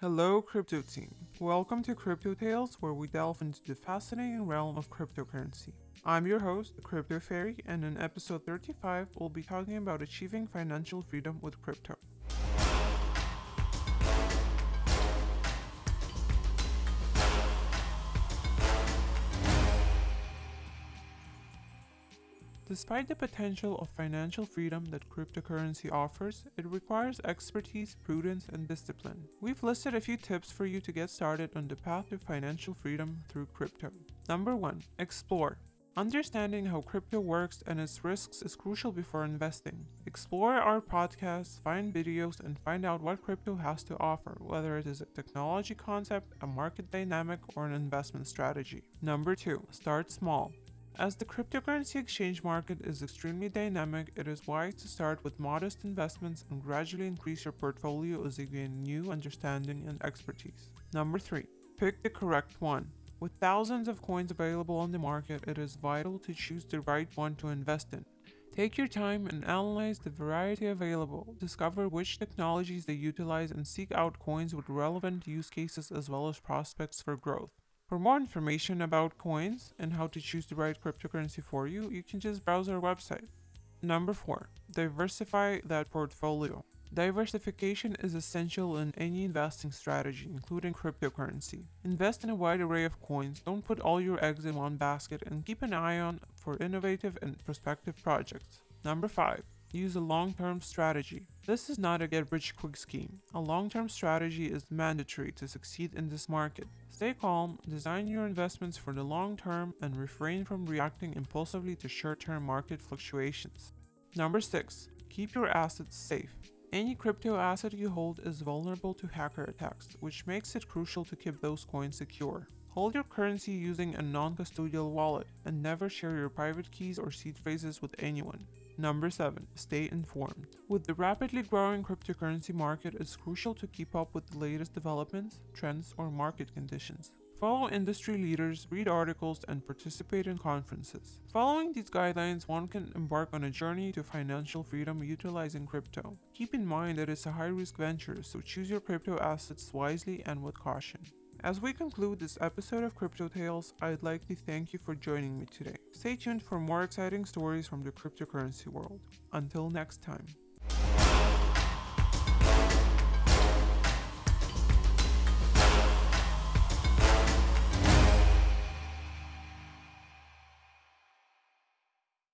Hello, Crypto Team. Welcome to Crypto Tales, where we delve into the fascinating realm of cryptocurrency. I'm your host, Crypto Fairy, and in episode 35, we'll be talking about achieving financial freedom with crypto. Despite the potential of financial freedom that cryptocurrency offers, it requires expertise, prudence, and discipline. We've listed a few tips for you to get started on the path to financial freedom through crypto. Number 1. Explore. Understanding how crypto works and its risks is crucial before investing. Explore our podcasts, find videos, and find out what crypto has to offer, whether it is a technology concept, a market dynamic, or an investment strategy. Number 2. Start small. As the cryptocurrency exchange market is extremely dynamic, it is wise to start with modest investments and gradually increase your portfolio as you gain new understanding and expertise. Number 3. Pick the correct one. With thousands of coins available on the market, it is vital to choose the right one to invest in. Take your time and analyze the variety available, discover which technologies they utilize, and seek out coins with relevant use cases as well as prospects for growth. For more information about coins and how to choose the right cryptocurrency for you, you can just browse our website. Number 4. Diversify that portfolio. Diversification is essential in any investing strategy, including cryptocurrency. Invest in a wide array of coins, don't put all your eggs in one basket, and keep an eye on for innovative and prospective projects. Number 5. Use a long term strategy. This is not a get rich quick scheme. A long term strategy is mandatory to succeed in this market. Stay calm, design your investments for the long term, and refrain from reacting impulsively to short term market fluctuations. Number 6. Keep your assets safe. Any crypto asset you hold is vulnerable to hacker attacks, which makes it crucial to keep those coins secure. Hold your currency using a non custodial wallet, and never share your private keys or seed phrases with anyone. Number 7. Stay informed. With the rapidly growing cryptocurrency market, it's crucial to keep up with the latest developments, trends, or market conditions. Follow industry leaders, read articles, and participate in conferences. Following these guidelines, one can embark on a journey to financial freedom utilizing crypto. Keep in mind that it's a high risk venture, so choose your crypto assets wisely and with caution. As we conclude this episode of Crypto Tales, I'd like to thank you for joining me today. Stay tuned for more exciting stories from the cryptocurrency world. Until next time.